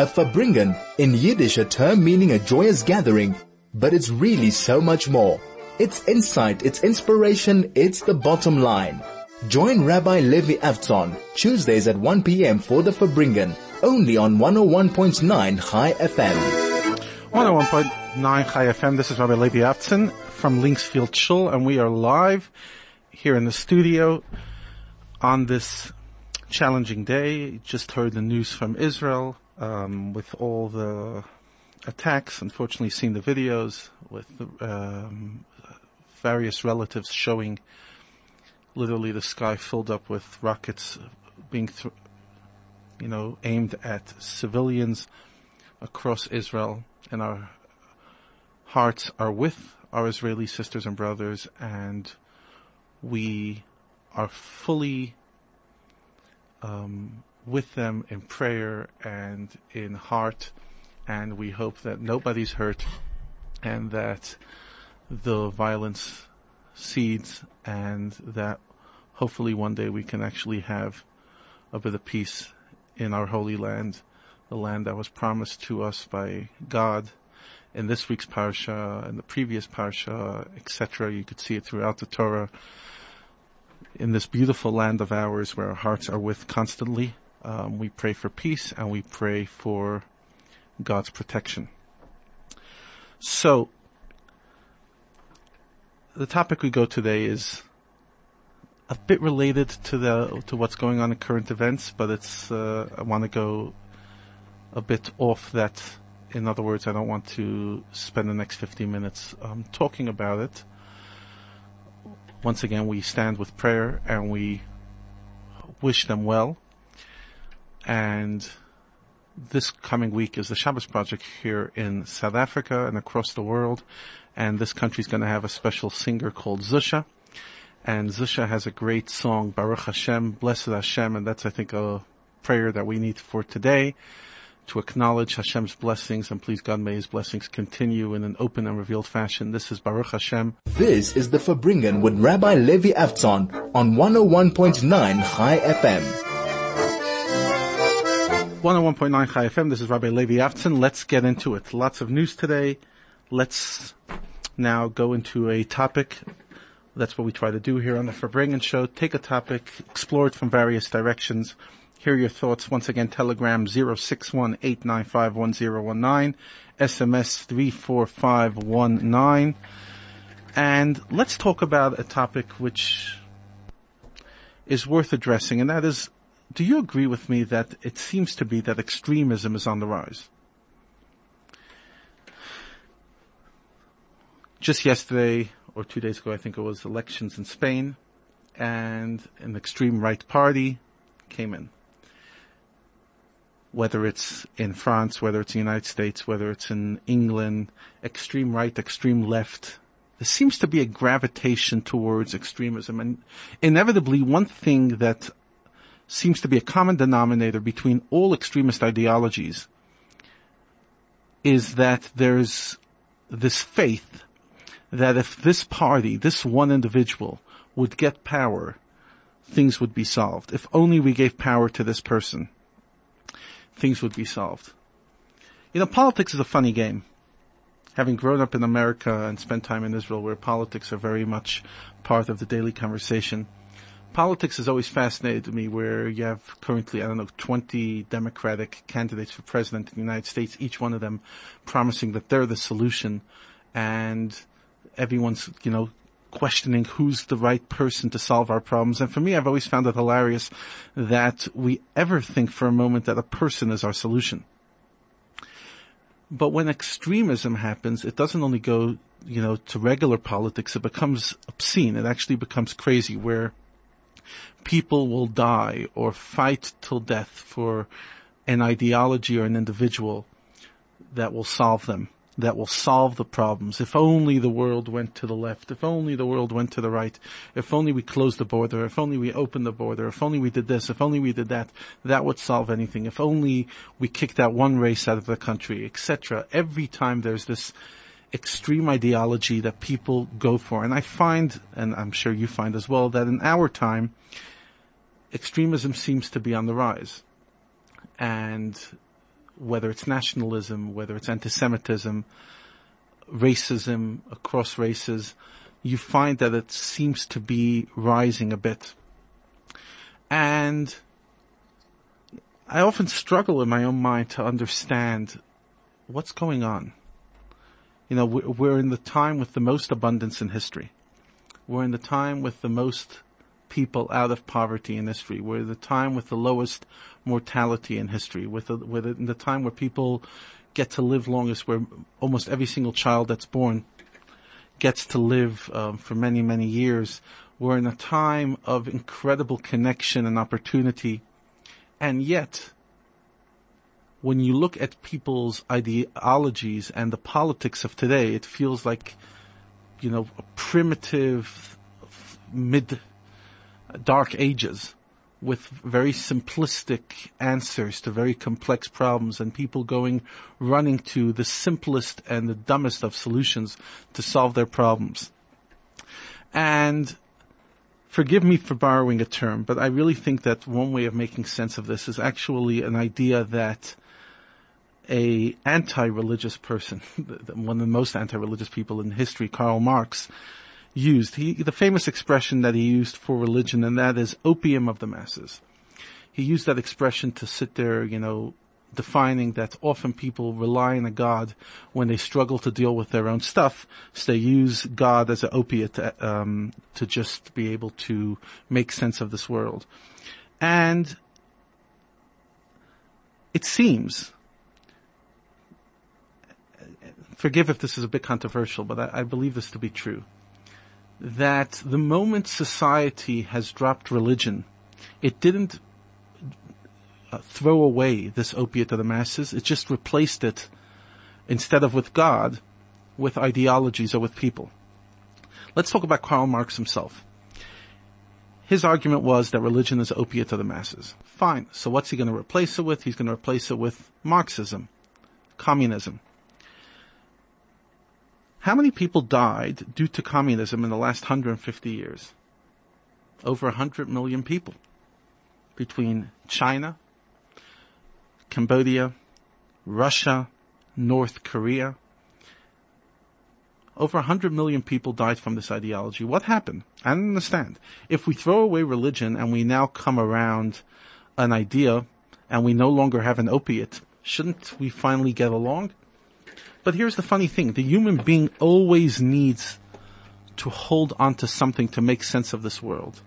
A Farbrengen, in Yiddish a term meaning a joyous gathering, but it's really so much more. It's insight, it's inspiration, it's the bottom line. Join Rabbi Levi Avtzon Tuesdays at 1 p.m. for the Farbrengen, only on 101.9 Chai FM. 101.9 Chai FM. This is Rabbi Levi Avtzon from Linksfield Shul, and we are live here in the studio on this challenging day. Just heard the news from Israel um, with all the attacks. Unfortunately, seen the videos with um, various relatives showing literally the sky filled up with rockets being, th- you know, aimed at civilians across Israel, and our hearts are with our Israeli sisters and brothers, and we are fully um, with them in prayer and in heart, and we hope that nobody's hurt, and that the violence cedes, and that hopefully one day we can actually have a bit of peace in our holy land, the land that was promised to us by God in this week's parsha and the previous parsha, etc. You could see it throughout the Torah. In this beautiful land of ours where our hearts are with constantly, um, we pray for peace and we pray for God's protection. So, the topic we go today is a bit related to the to what's going on in current events, but it's uh, I want to go a bit off that. In other words, I don't want to spend the next 15 minutes um, talking about it. Once again, we stand with prayer and we wish them well. And this coming week is the Shabbos Project here in South Africa and across the world. And this country is going to have a special singer called Zusha and Zusha has a great song, Baruch Hashem, Blessed Hashem, and that's, I think, a prayer that we need for today to acknowledge Hashem's blessings, and please God may His blessings continue in an open and revealed fashion. This is Baruch Hashem. This is the Farbrengen with Rabbi Levi Avtzon on 101.9 Chai FM. 101.9 Chai FM, this is Rabbi Levi Avtzon. Let's get into it. Lots of news today. Let's now go into a topic that's what we try to do here on the Farbrengen Show. Take a topic, explore it from various directions. Hear your thoughts. Once again, Telegram 061-895-1019, SMS 34519. And let's talk about a topic which is worth addressing, and that is, do you agree with me that it seems to be that extremism is on the rise? Just yesterday, or two days ago, I think it was elections in Spain, and an extreme right party came in. Whether it's in France, whether it's in the United States, whether it's in England, extreme right, extreme left, there seems to be a gravitation towards extremism. And inevitably, one thing that seems to be a common denominator between all extremist ideologies is that there's this faith that if this party, this one individual would get power, things would be solved. If only we gave power to this person, things would be solved. You know, politics is a funny game. Having grown up in America and spent time in Israel where politics are very much part of the daily conversation, politics has always fascinated me where you have currently, I don't know, 20 Democratic candidates for president in the United States, each one of them promising that they're the solution and everyone's, you know, questioning who's the right person to solve our problems. And for me, I've always found it hilarious that we ever think for a moment that a person is our solution. But when extremism happens, it doesn't only go, you know, to regular politics, it becomes obscene. It actually becomes crazy where people will die or fight till death for an ideology or an individual that will solve them that will solve the problems. If only the world went to the left. If only the world went to the right. If only we closed the border. If only we opened the border. If only we did this. If only we did that. That would solve anything. If only we kicked that one race out of the country, etc. Every time there's this extreme ideology that people go for. And I find, and I'm sure you find as well, that in our time, extremism seems to be on the rise. And whether it's nationalism, whether it's anti-Semitism, racism across races, you find that it seems to be rising a bit. And I often struggle in my own mind to understand what's going on. You know, we're in the time with the most abundance in history. We're in the time with the most people out of poverty in history. We're in the time with the lowest mortality in history. With the, with in the time where people get to live longest, where almost every single child that's born gets to live um, for many, many years. We're in a time of incredible connection and opportunity. And yet, when you look at people's ideologies and the politics of today, it feels like, you know, a primitive mid dark ages with very simplistic answers to very complex problems and people going running to the simplest and the dumbest of solutions to solve their problems. And forgive me for borrowing a term, but I really think that one way of making sense of this is actually an idea that a anti-religious person, one of the most anti-religious people in history, Karl Marx, used. He, the famous expression that he used for religion, and that is opium of the masses. He used that expression to sit there, you know, defining that often people rely on a God when they struggle to deal with their own stuff. So they use God as an opiate um, to just be able to make sense of this world. And it seems, forgive if this is a bit controversial, but I, I believe this to be true that the moment society has dropped religion, it didn't uh, throw away this opiate of the masses. It just replaced it, instead of with God, with ideologies or with people. Let's talk about Karl Marx himself. His argument was that religion is opiate of the masses. Fine. So what's he going to replace it with? He's going to replace it with Marxism, communism. How many people died due to communism in the last 150 years? Over 100 million people. Between China, Cambodia, Russia, North Korea. Over 100 million people died from this ideology. What happened? I don't understand. If we throw away religion and we now come around an idea and we no longer have an opiate, shouldn't we finally get along? But here's the funny thing. The human being always needs to hold on to something to make sense of this world.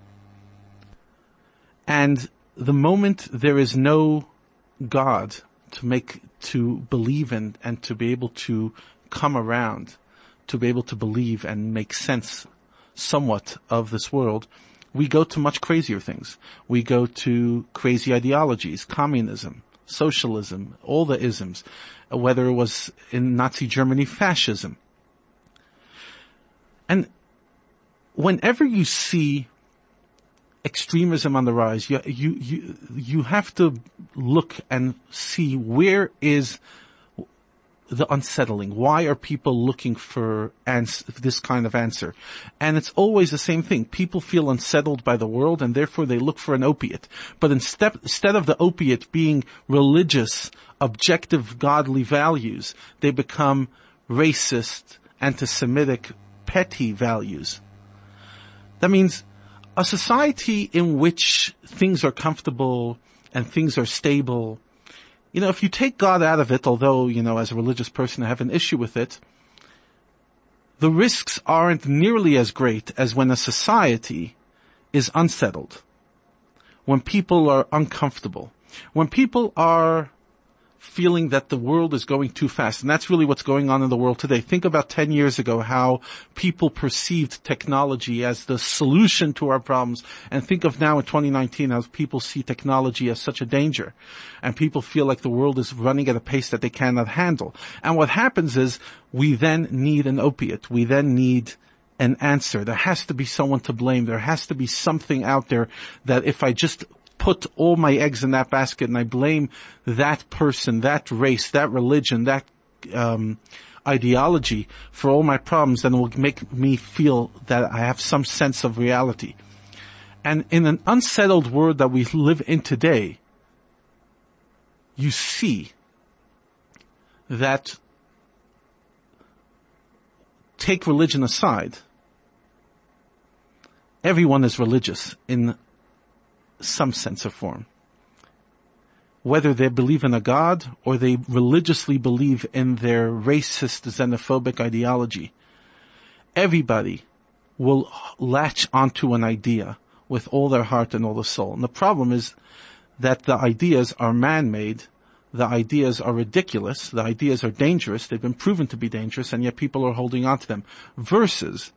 And the moment there is no God to make, to believe in and to be able to come around, to be able to believe and make sense somewhat of this world, we go to much crazier things. We go to crazy ideologies, communism, socialism, all the isms uh, whether it was in Nazi Germany, fascism. And whenever you see extremism on the rise, you, you, you, you have to look and see where is the unsettling? Why are people looking for ans- this kind of answer? And it's always the same thing. People feel unsettled by the world and therefore they look for an opiate. But instead, instead of the opiate being religious, objective, godly values, they become racist, anti-Semitic, petty values. That means a society in which things are comfortable and things are stable you know, if you take God out of it, although, you know, as a religious person I have an issue with it, the risks aren't nearly as great as when a society is unsettled. When people are uncomfortable. When people are feeling that the world is going too fast. And that's really what's going on in the world today. Think about 10 years ago how people perceived technology as the solution to our problems. And think of now in 2019 how people see technology as such a danger. And people feel like the world is running at a pace that they cannot handle. And what happens is we then need an opiate. We then need an answer. There has to be someone to blame. There has to be something out there that if I just put all my eggs in that basket and I blame that person, that race, that religion, that um, ideology for all my problems, then it will make me feel that I have some sense of reality. And in an unsettled world that we live in today, you see that take religion aside, everyone is religious in some sense or form. Whether they believe in a God or they religiously believe in their racist, xenophobic ideology, everybody will latch onto an idea with all their heart and all their soul. And the problem is that the ideas are man-made, the ideas are ridiculous, the ideas are dangerous, they've been proven to be dangerous, and yet people are holding on to them. Versus,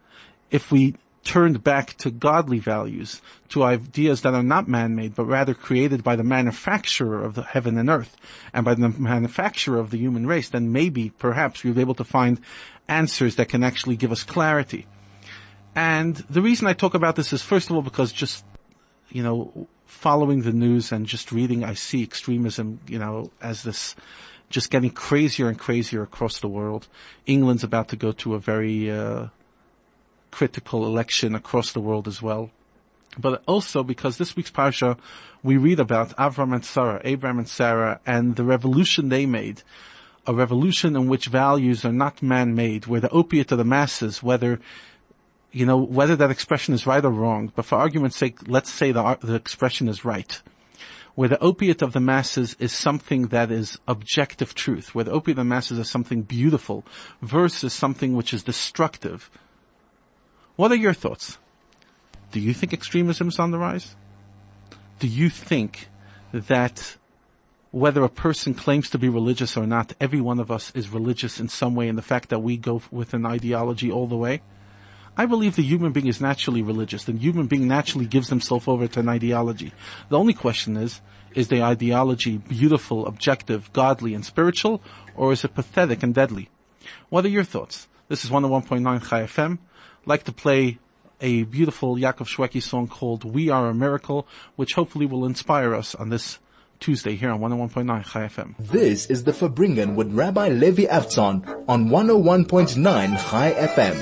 if we turned back to godly values, to ideas that are not man-made, but rather created by the manufacturer of the heaven and earth, and by the manufacturer of the human race, then maybe, perhaps, we'll be able to find answers that can actually give us clarity. And the reason I talk about this is first of all because just, you know, following the news and just reading, I see extremism, you know, as this just getting crazier and crazier across the world. England's about to go to a very, uh, critical election across the world as well. But also because this week's parsha, we read about Avram and Sarah, Abraham and Sarah, and the revolution they made. A revolution in which values are not man-made, where the opiate of the masses, whether you know, whether that expression is right or wrong, but for argument's sake, let's say the, the expression is right. Where the opiate of the masses is something that is objective truth, where the opiate of the masses is something beautiful versus something which is destructive, what are your thoughts? Do you think extremism is on the rise? Do you think that whether a person claims to be religious or not, every one of us is religious in some way in the fact that we go with an ideology all the way? I believe the human being is naturally religious. The human being naturally gives himself over to an ideology. The only question is, is the ideology beautiful, objective, godly, and spiritual, or is it pathetic and deadly? What are your thoughts? This is 101.9 Chai FM like to play a beautiful Yaakov Shwekey song called We Are a Miracle, which hopefully will inspire us on this Tuesday here on 101.9 Chai FM. This is the Farbrengen with Rabbi Levi Avtzon on 101.9 Chai FM.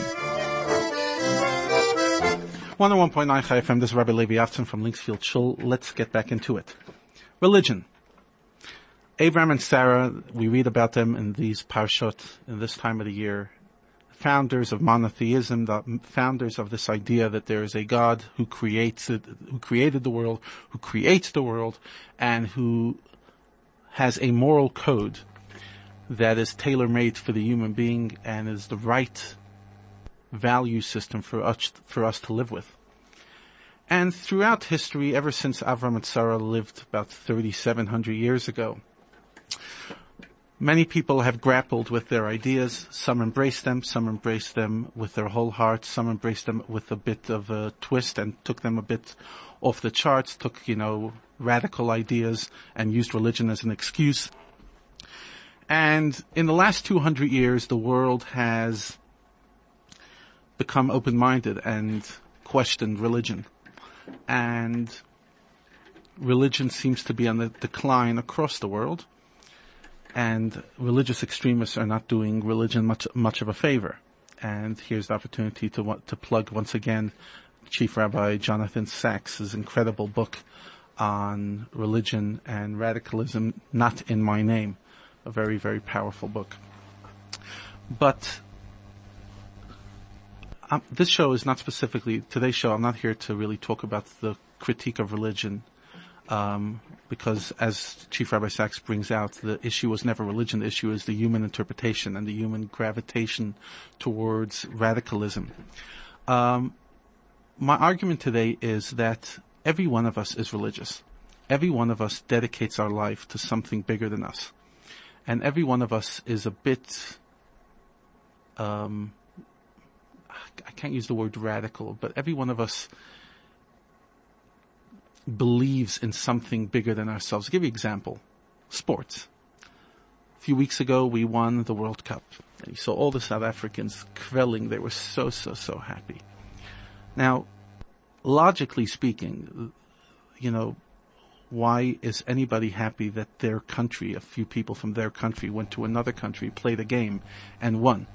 101.9 Chai FM, this is Rabbi Levi Avtzon from Linksfield Shul. Let's get back into it. Religion. Abraham and Sarah, we read about them in these parashot in this time of the year founders of monotheism, the founders of this idea that there is a God who creates it, who created the world, who creates the world, and who has a moral code that is tailor-made for the human being and is the right value system for us, for us to live with. And throughout history, ever since Avram and Sarah lived about 3,700 years ago, Many people have grappled with their ideas. Some embrace them, some embrace them with their whole heart, some embrace them with a bit of a twist and took them a bit off the charts, took, you know, radical ideas and used religion as an excuse. And in the last 200 years, the world has become open-minded and questioned religion. And religion seems to be on the decline across the world and religious extremists are not doing religion much much of a favor. And here's the opportunity to to plug once again Chief Rabbi Jonathan Sacks' incredible book on religion and radicalism, not in my name, a very very powerful book. But um, this show is not specifically today's show. I'm not here to really talk about the critique of religion um, because as Chief Rabbi Sacks brings out, the issue was never religion. The issue is the human interpretation and the human gravitation towards radicalism. Um, my argument today is that every one of us is religious. Every one of us dedicates our life to something bigger than us. And every one of us is a bit, um, I can't use the word radical, but every one of us believes in something bigger than ourselves. I'll give you an example. Sports. A few weeks ago, we won the World Cup. And you saw all the South Africans kvelling. They were so, so, so happy. Now, logically speaking, you know, why is anybody happy that their country, a few people from their country went to another country, played a game, and won?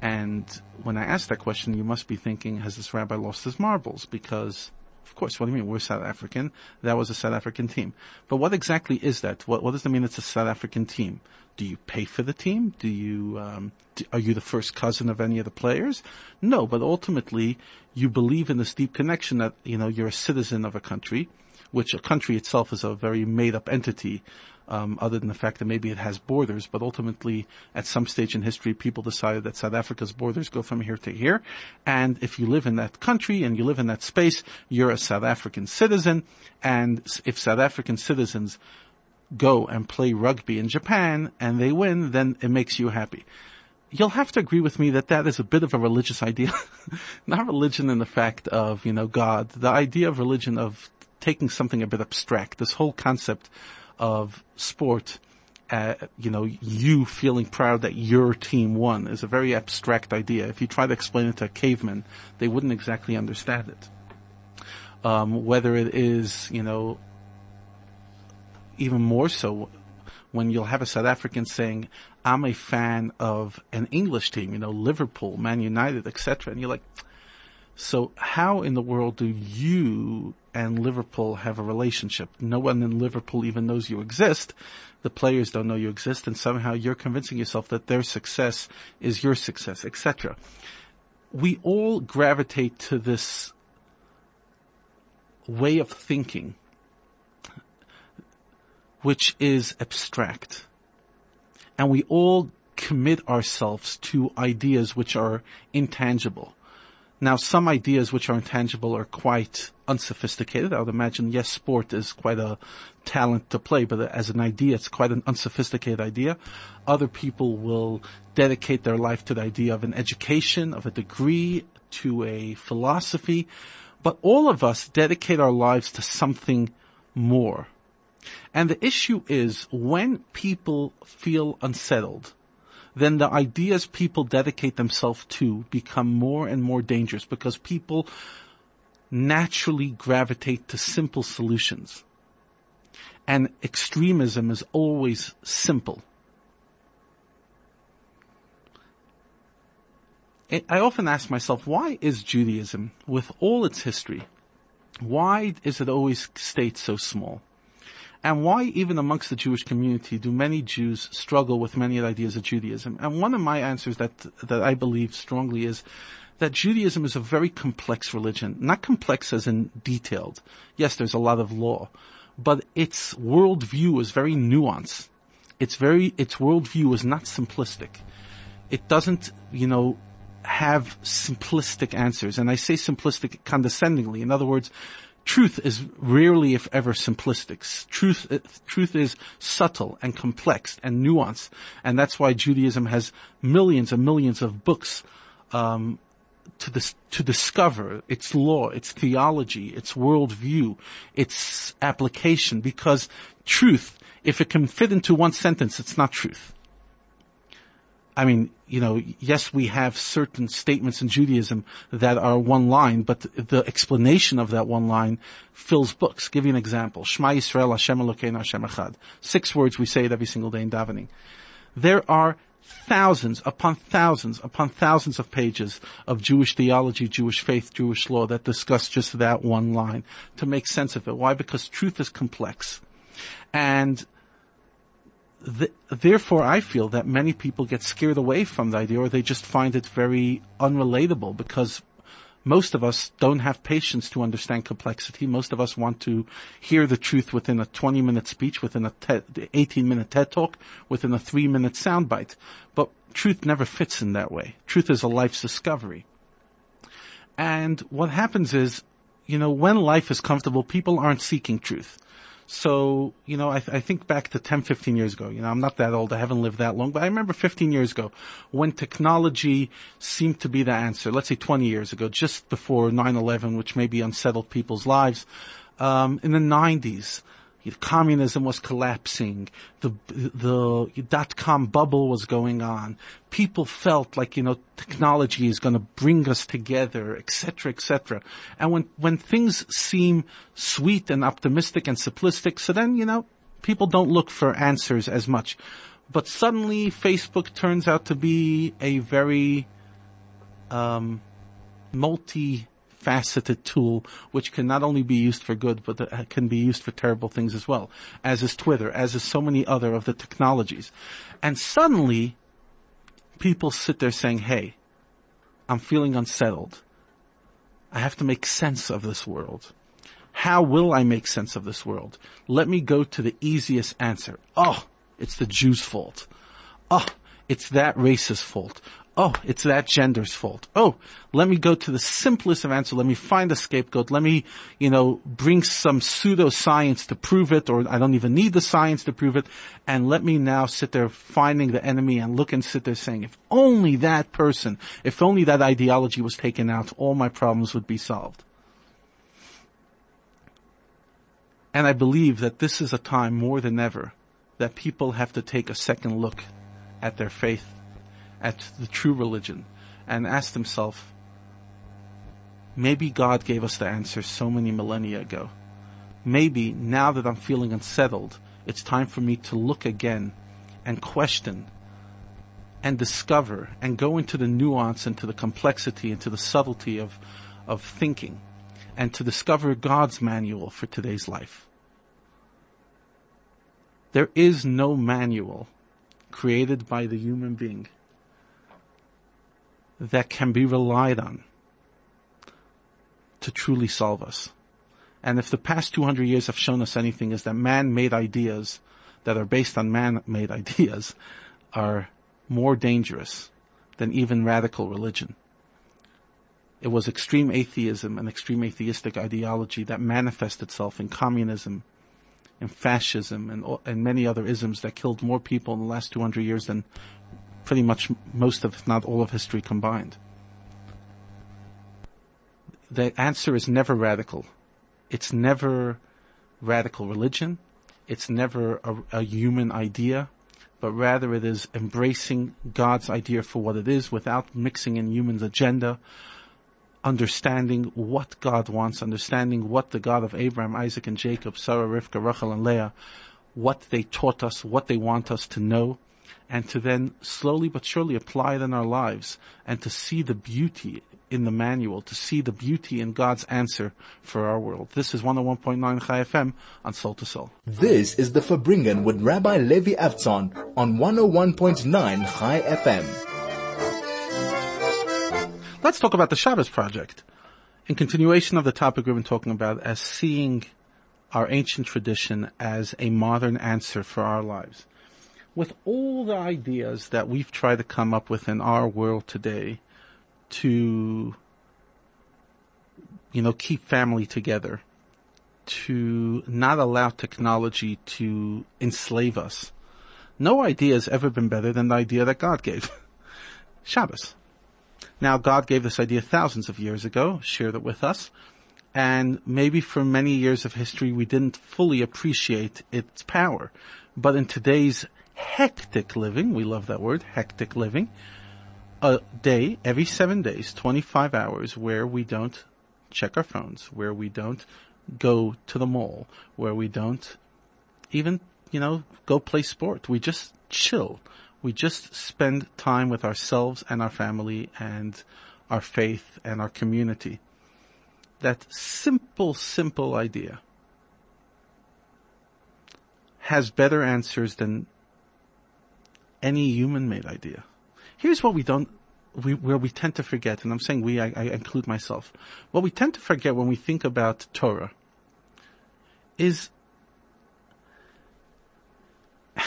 And when I ask that question, you must be thinking, has this rabbi lost his marbles? Because Of course, what do you mean? We're South African. That was a South African team. But what exactly is that? What, what does it mean it's a South African team? Do you pay for the team? Do you, um, do, are you the first cousin of any of the players? No, but ultimately you believe in this deep connection that, you know, you're a citizen of a country, which a country itself is a very made up entity um, other than the fact that maybe it has borders. But ultimately, at some stage in history, people decided that South Africa's borders go from here to here. And if you live in that country and you live in that space, you're a South African citizen. And if South African citizens go and play rugby in Japan and they win, then it makes you happy. You'll have to agree with me that that is a bit of a religious idea. Not religion in the fact of, you know, God. The idea of religion of taking something a bit abstract. This whole concept of sport, uh, you know, you feeling proud that your team won is a very abstract idea. If you try to explain it to a caveman, they wouldn't exactly understand it. Um, whether it is, you know, even more so when you'll have a South African saying, I'm a fan of an English team, you know, Liverpool, Man United, etc. And you're like, so how in the world do you and Liverpool have a relationship? No one in Liverpool even knows you exist. The players don't know you exist and somehow you're convincing yourself that their success is your success, etc. We all gravitate to this way of thinking, which is abstract. And we all commit ourselves to ideas which are intangible. Now, some ideas which are intangible are quite unsophisticated. I would imagine, yes, sport is quite a talent to play, but as an idea, it's quite an unsophisticated idea. Other people will dedicate their life to the idea of an education, of a degree, to a philosophy. But all of us dedicate our lives to something more. And the issue is when people feel unsettled, then the ideas people dedicate themselves to become more and more dangerous because people naturally gravitate to simple solutions. And extremism is always simple. I often ask myself, why is Judaism, with all its history, why is it always stayed so small? And why even amongst the Jewish community do many Jews struggle with many ideas of Judaism? And one of my answers that, that I believe strongly is that Judaism is a very complex religion. Not complex as in detailed. Yes, there's a lot of law, but its worldview is very nuanced. It's very, its worldview is not simplistic. It doesn't, you know, have simplistic answers. And I say simplistic condescendingly. In other words, truth is rarely, if ever, simplistic. Truth, truth is subtle and complex and nuanced, and that's why Judaism has millions and millions of books um, to dis- to discover its law, its theology, its worldview, its application. Because truth, if it can fit into one sentence, it's not truth. I mean, you know, yes, we have certain statements in Judaism that are one line, but the explanation of that one line fills books. Give you an example. Shema Yisrael Hashem Elokeinu Hashem Echad. Six words we say it every single day in davening. There are thousands upon thousands upon thousands of pages of Jewish theology, Jewish faith, Jewish law that discuss just that one line to make sense of it. Why? Because truth is complex. And therefore, I feel that many people get scared away from the idea, or they just find it very unrelatable because most of us don't have patience to understand complexity. Most of us want to hear the truth within a 20 minute speech, within a 18 minute TED talk, within a three minute soundbite. But truth never fits in that way. Truth is a life's discovery. And what happens is, you know, when life is comfortable, people aren't seeking truth. So, you know, I, th- I, think back to 10, 15 years ago. You know, I'm not that old. I haven't lived that long, but I remember 15 years ago when technology seemed to be the answer. Let's say 20 years ago, just before 9-11, which maybe unsettled people's lives. Um, in the 90s, communism was collapsing, the the dot com bubble was going on. People felt like you know technology is going to bring us together, etc., etc. And when when things seem sweet and optimistic and simplistic, so then you know people don't look for answers as much. But suddenly, Facebook turns out to be a very um, multi multifaceted tool which can not only be used for good, but can be used for terrible things as well, as is Twitter, as is so many other of the technologies. And suddenly, people sit there saying, hey, I'm feeling unsettled. I have to make sense of this world. How will I make sense of this world? Let me go to the easiest answer. Oh, it's the Jews' fault. Oh, it's that race's fault. Oh, it's that gender's fault. Oh, let me go to the simplest of answers. Let me find a scapegoat. Let me, you know, bring some pseudoscience to prove it, or I don't even need the science to prove it. And let me now sit there finding the enemy and look and sit there saying, if only that person, if only that ideology was taken out, all my problems would be solved. And I believe that this is a time more than ever that people have to take a second look at their faith at the true religion and ask themselves, maybe God gave us the answer so many millennia ago. Maybe now that I'm feeling unsettled, it's time for me to look again and question and discover and go into the nuance and to the complexity and to the subtlety of, of thinking and to discover God's manual for today's life. There is no manual created by the human being that can be relied on to truly solve us. And if the past 200 years have shown us anything is that man-made ideas that are based on man-made ideas are more dangerous than even radical religion. It was extreme atheism and extreme atheistic ideology that manifested itself in communism, in fascism, and, and many other isms that killed more people in the last 200 years than pretty much most of, if not all of history combined. The answer is never radical. It's never radical religion. It's never a, a human idea, but rather it is embracing God's idea for what it is without mixing in human's agenda, understanding what God wants, understanding what the God of Abraham, Isaac, and Jacob, Sarah, Rivka, Rachel, and Leah, what they taught us, what they want us to know, and to then slowly but surely apply it in our lives and to see the beauty in the manual, to see the beauty in God's answer for our world. This is 101.9 Chai FM on Soul to Soul. This is the Farbrengen with Rabbi Levi Avtzon on 101.9 Chai FM. Let's talk about the Shabbos Project. In continuation of the topic we've been talking about as seeing our ancient tradition as a modern answer for our lives with all the ideas that we've tried to come up with in our world today to, you know, keep family together, to not allow technology to enslave us. No idea has ever been better than the idea that God gave. Shabbos. Now God gave this idea thousands of years ago, shared it with us, and maybe for many years of history we didn't fully appreciate its power. But in today's hectic living, we love that word, hectic living, a day, every seven days, 25 hours where we don't check our phones, where we don't go to the mall, where we don't even, you know, go play sport. We just chill. We just spend time with ourselves and our family and our faith and our community. That simple, simple idea has better answers than any human-made idea. Here's what we don't, we, where we tend to forget, and I'm saying we, I, I include myself. What we tend to forget when we think about Torah is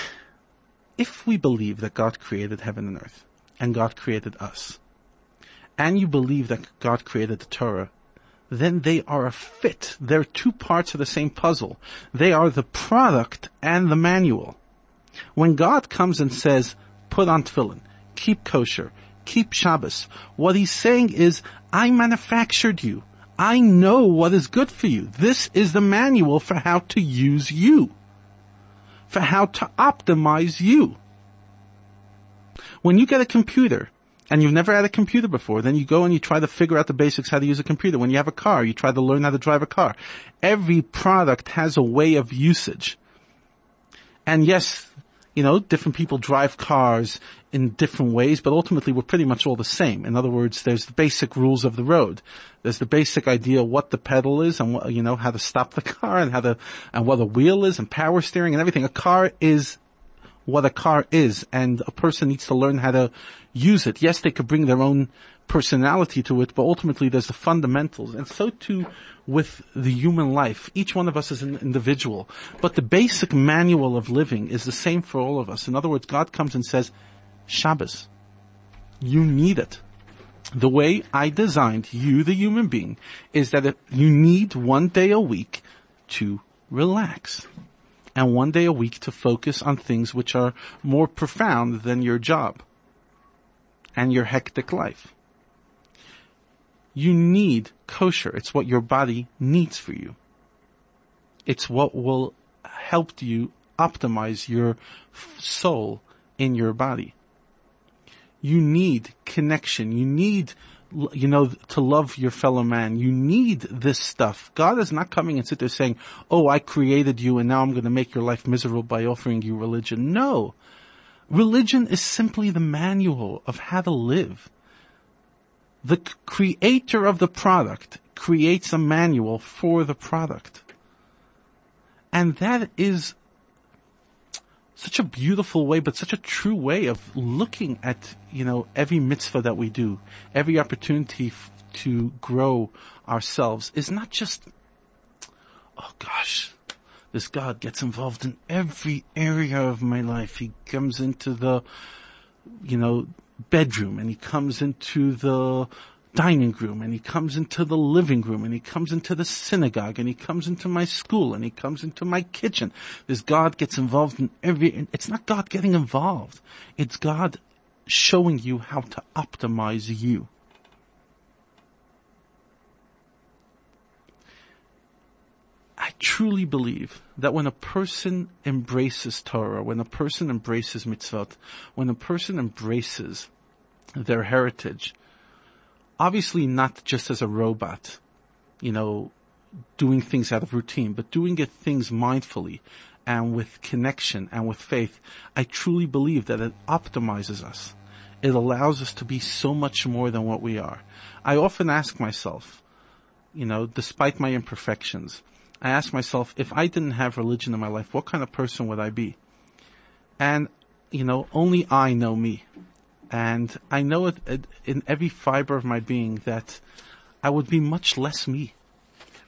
if we believe that God created heaven and earth, and God created us, and you believe that God created the Torah, then they are a fit. They're two parts of the same puzzle. They are the product and the manual. When God comes and says, put on tefillin, keep kosher, keep Shabbos, what he's saying is, I manufactured you. I know what is good for you. This is the manual for how to use you. For how to optimize you. When you get a computer, and you've never had a computer before, then you go and you try to figure out the basics how to use a computer. When you have a car, you try to learn how to drive a car. Every product has a way of usage. And yes, you know, different people drive cars in different ways, but ultimately we're pretty much all the same. In other words, there's the basic rules of the road. There's the basic idea what the pedal is and what, you know, how to stop the car and how to, and what a wheel is and power steering and everything. A car is what a car is and a person needs to learn how to use it. Yes, they could bring their own personality to it, but ultimately there's the fundamentals. And so too with the human life. Each one of us is an individual, but the basic manual of living is the same for all of us. In other words, God comes and says, Shabbos, you need it. The way I designed you, the human being, is that you need one day a week to relax and one day a week to focus on things which are more profound than your job and your hectic life. You need kosher. It's what your body needs for you. It's what will help you optimize your soul in your body. You need connection. You need, you know, to love your fellow man. You need this stuff. God is not coming and sit there saying, oh, I created you and now I'm going to make your life miserable by offering you religion. No. Religion is simply the manual of how to live the creator of the product creates a manual for the product. And that is such a beautiful way, but such a true way of looking at, you know, every mitzvah that we do, every opportunity f- to grow ourselves is not just, oh gosh, this God gets involved in every area of my life. He comes into the, you know, bedroom and he comes into the dining room and he comes into the living room and he comes into the synagogue and he comes into my school and he comes into my kitchen. This God gets involved in every, it's not God getting involved. It's God showing you how to optimize you. Truly believe that when a person embraces Torah, when a person embraces mitzvot, when a person embraces their heritage, obviously not just as a robot, you know, doing things out of routine, but doing it things mindfully and with connection and with faith, I truly believe that it optimizes us. It allows us to be so much more than what we are. I often ask myself, you know, despite my imperfections, I ask myself, if I didn't have religion in my life, what kind of person would I be? And, you know, only I know me. And I know it, it, in every fiber of my being that I would be much less me.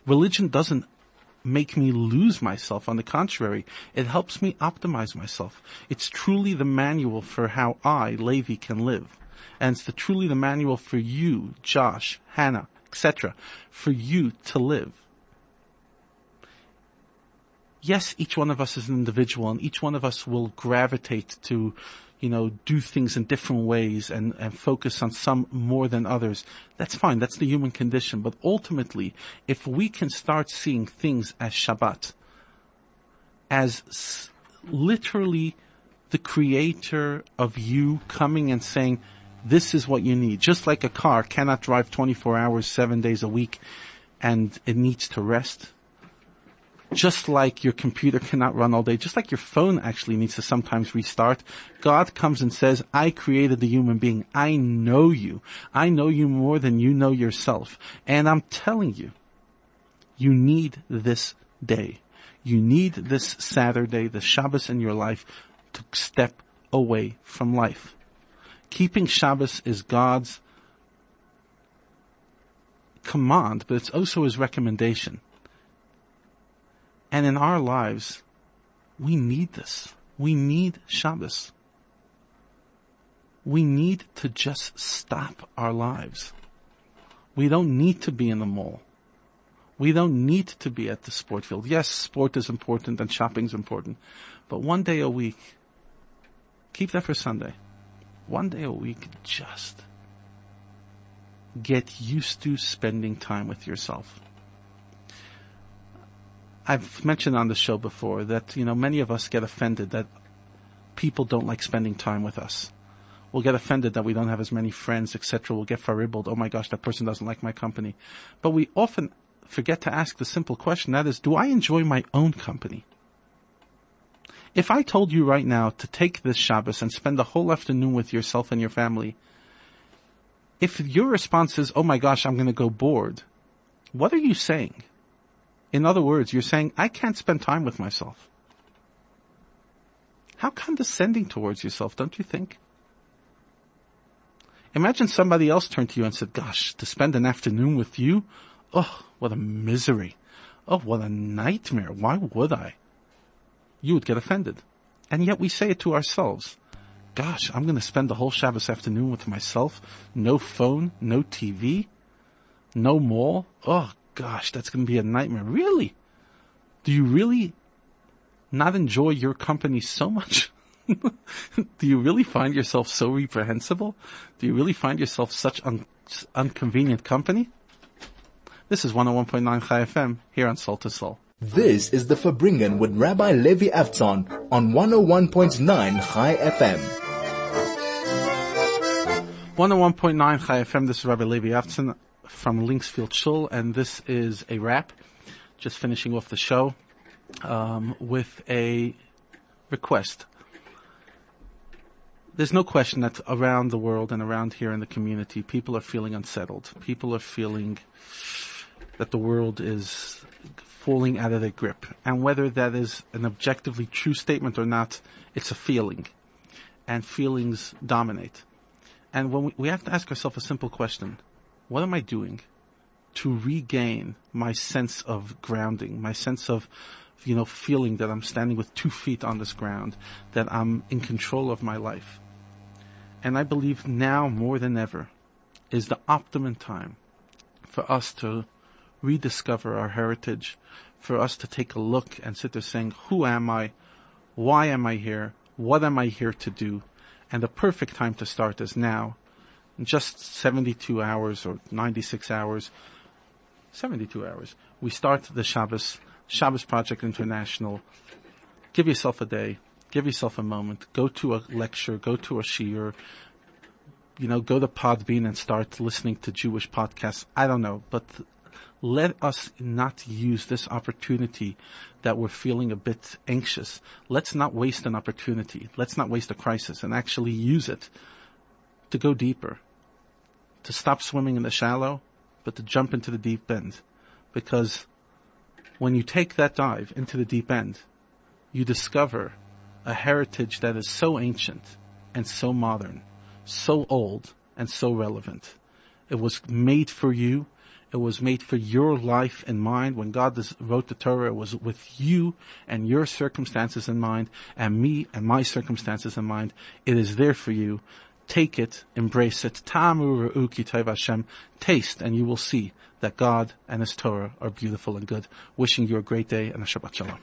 Religion doesn't make me lose myself. On the contrary, it helps me optimize myself. It's truly the manual for how I, Levi, can live. And it's the, truly the manual for you, Josh, Hannah, etc., for you to live yes, each one of us is an individual and each one of us will gravitate to, you know, do things in different ways and, and focus on some more than others. That's fine. That's the human condition. But ultimately, if we can start seeing things as Shabbat, as s- literally the creator of you coming and saying, this is what you need. Just like a car cannot drive 24 hours, seven days a week, and it needs to rest just like your computer cannot run all day, just like your phone actually needs to sometimes restart, God comes and says, I created the human being. I know you. I know you more than you know yourself. And I'm telling you, you need this day. You need this Saturday, the Shabbos in your life to step away from life. Keeping Shabbos is God's command, but it's also his recommendation. And in our lives, we need this. We need Shabbos. We need to just stop our lives. We don't need to be in the mall. We don't need to be at the sport field. Yes, sport is important and shopping is important, but one day a week, keep that for Sunday. One day a week, just get used to spending time with yourself. I've mentioned on the show before that, you know, many of us get offended that people don't like spending time with us. We'll get offended that we don't have as many friends, etc. We'll get faribbled. Oh my gosh, that person doesn't like my company. But we often forget to ask the simple question, that is, do I enjoy my own company? If I told you right now to take this Shabbos and spend the whole afternoon with yourself and your family, if your response is, oh my gosh, I'm going to go bored, what are you saying? In other words, you're saying, I can't spend time with myself. How condescending towards yourself, don't you think? Imagine somebody else turned to you and said, gosh, to spend an afternoon with you? Oh, what a misery. Oh, what a nightmare. Why would I? You would get offended. And yet we say it to ourselves. Gosh, I'm going to spend the whole Shabbos afternoon with myself. No phone, no TV, no mall. Oh gosh, that's going to be a nightmare. Really? Do you really not enjoy your company so much? Do you really find yourself so reprehensible? Do you really find yourself such un- inconvenient company? This is 101.9 Chai FM here on Soul to Soul. This is the Farbrengen with Rabbi Levi Avtzon on 101.9 Chai FM. 101.9 Chai FM, this is Rabbi Levi Avtzon from Linksfield Shul, and this is a wrap. Just finishing off the show um, with a request. There's no question that around the world and around here in the community, people are feeling unsettled. People are feeling that the world is falling out of their grip. And whether that is an objectively true statement or not, it's a feeling. And feelings dominate. And when we, we have to ask ourselves a simple question what am I doing to regain my sense of grounding, my sense of, you know, feeling that I'm standing with two feet on this ground, that I'm in control of my life. And I believe now more than ever is the optimum time for us to rediscover our heritage, for us to take a look and sit there saying, who am I? Why am I here? What am I here to do? And the perfect time to start is now in just 72 hours or 96 hours, 72 hours, we start the Shabbos, Shabbos Project International. Give yourself a day, give yourself a moment, go to a lecture, go to a shiur, you know, go to Podbean and start listening to Jewish podcasts. I don't know, but let us not use this opportunity that we're feeling a bit anxious. Let's not waste an opportunity. Let's not waste a crisis and actually use it to go deeper to stop swimming in the shallow, but to jump into the deep end. Because when you take that dive into the deep end, you discover a heritage that is so ancient and so modern, so old and so relevant. It was made for you. It was made for your life in mind. When God wrote the Torah, it was with you and your circumstances in mind and me and my circumstances in mind. It is there for you. Take it, embrace it. Tamu ru'uki Hashem. Taste and you will see that God and His Torah are beautiful and good. Wishing you a great day and a Shabbat Shalom.